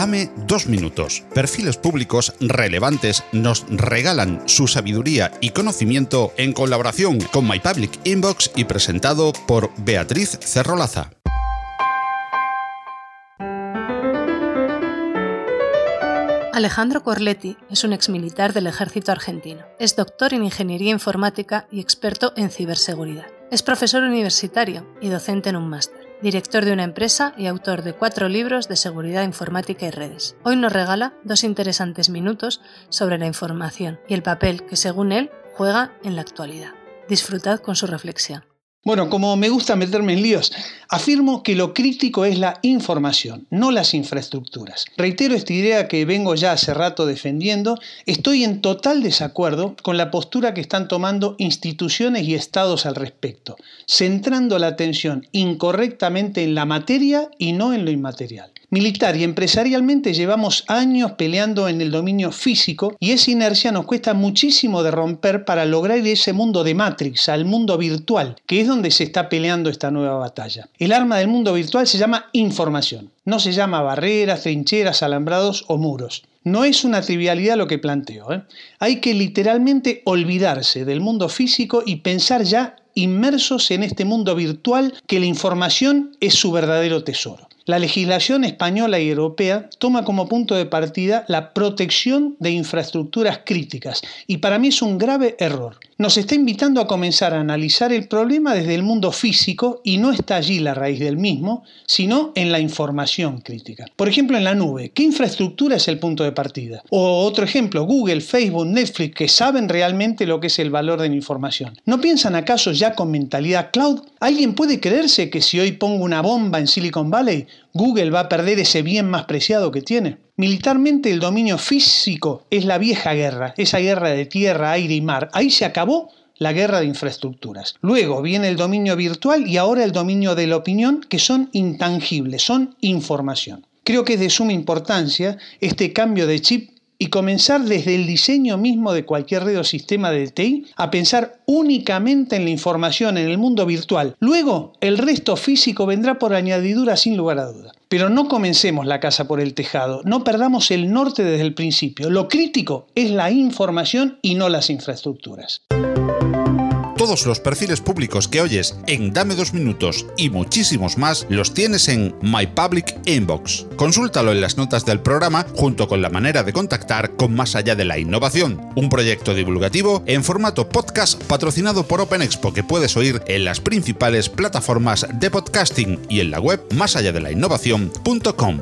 Dame dos minutos. Perfiles públicos relevantes nos regalan su sabiduría y conocimiento en colaboración con My Public Inbox y presentado por Beatriz Cerrolaza. Alejandro Corletti es un exmilitar del ejército argentino. Es doctor en ingeniería informática y experto en ciberseguridad. Es profesor universitario y docente en un máster, director de una empresa y autor de cuatro libros de seguridad informática y redes. Hoy nos regala dos interesantes minutos sobre la información y el papel que, según él, juega en la actualidad. Disfrutad con su reflexión. Bueno, como me gusta meterme en líos, afirmo que lo crítico es la información, no las infraestructuras. Reitero esta idea que vengo ya hace rato defendiendo, estoy en total desacuerdo con la postura que están tomando instituciones y estados al respecto, centrando la atención incorrectamente en la materia y no en lo inmaterial. Militar y empresarialmente llevamos años peleando en el dominio físico y esa inercia nos cuesta muchísimo de romper para lograr ese mundo de Matrix, al mundo virtual, que es donde se está peleando esta nueva batalla. El arma del mundo virtual se llama información, no se llama barreras, trincheras, alambrados o muros. No es una trivialidad lo que planteo. ¿eh? Hay que literalmente olvidarse del mundo físico y pensar ya inmersos en este mundo virtual que la información es su verdadero tesoro. La legislación española y europea toma como punto de partida la protección de infraestructuras críticas y para mí es un grave error. Nos está invitando a comenzar a analizar el problema desde el mundo físico y no está allí la raíz del mismo, sino en la información crítica. Por ejemplo, en la nube, ¿qué infraestructura es el punto de partida? O otro ejemplo, Google, Facebook, Netflix, que saben realmente lo que es el valor de la información. ¿No piensan acaso ya con mentalidad cloud? ¿Alguien puede creerse que si hoy pongo una bomba en Silicon Valley, Google va a perder ese bien más preciado que tiene. Militarmente el dominio físico es la vieja guerra, esa guerra de tierra, aire y mar. Ahí se acabó la guerra de infraestructuras. Luego viene el dominio virtual y ahora el dominio de la opinión, que son intangibles, son información. Creo que es de suma importancia este cambio de chip y comenzar desde el diseño mismo de cualquier red o sistema de TI a pensar únicamente en la información en el mundo virtual. Luego, el resto físico vendrá por añadidura sin lugar a duda. Pero no comencemos la casa por el tejado, no perdamos el norte desde el principio. Lo crítico es la información y no las infraestructuras. Todos los perfiles públicos que oyes en Dame dos minutos y muchísimos más los tienes en My Public Inbox. Consúltalo en las notas del programa junto con la manera de contactar con Más allá de la innovación, un proyecto divulgativo en formato podcast patrocinado por Open Expo que puedes oír en las principales plataformas de podcasting y en la web másalladelahinnovación.com.